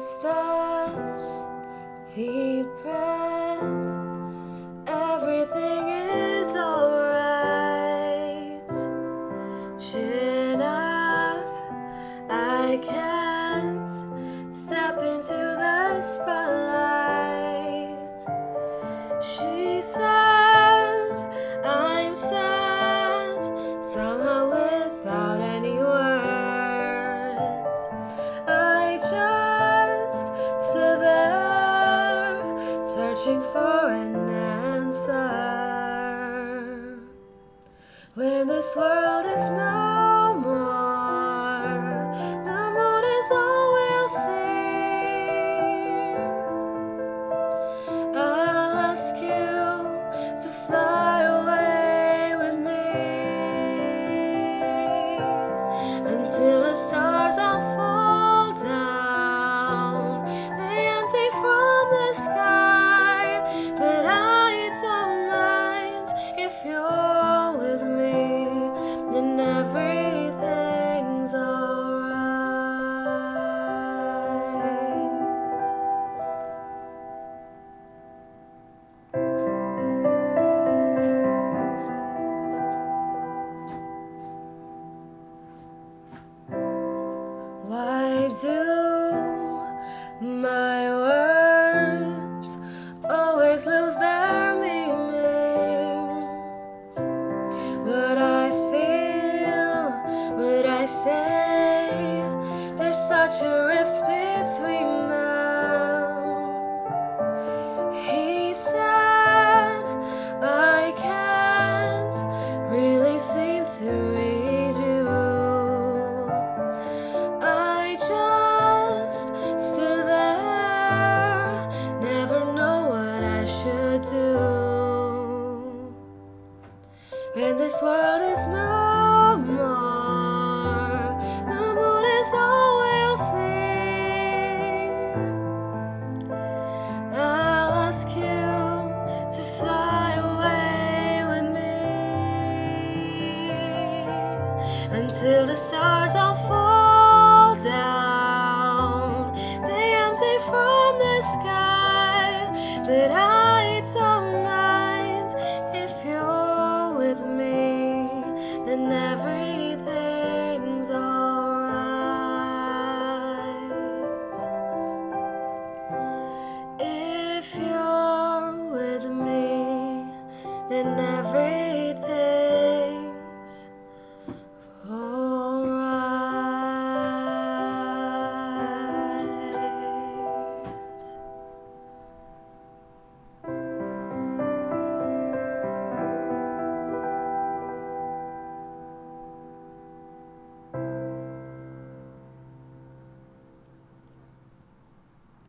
steps, deep breath, an answer. When this world is no Why do my words always lose their meaning? What I feel, what I say, there's such a rift between them. do when this world is no more? The moon is all we'll see. I'll ask you to fly away with me until the stars all fall down. They empty from the sky, but I. Free.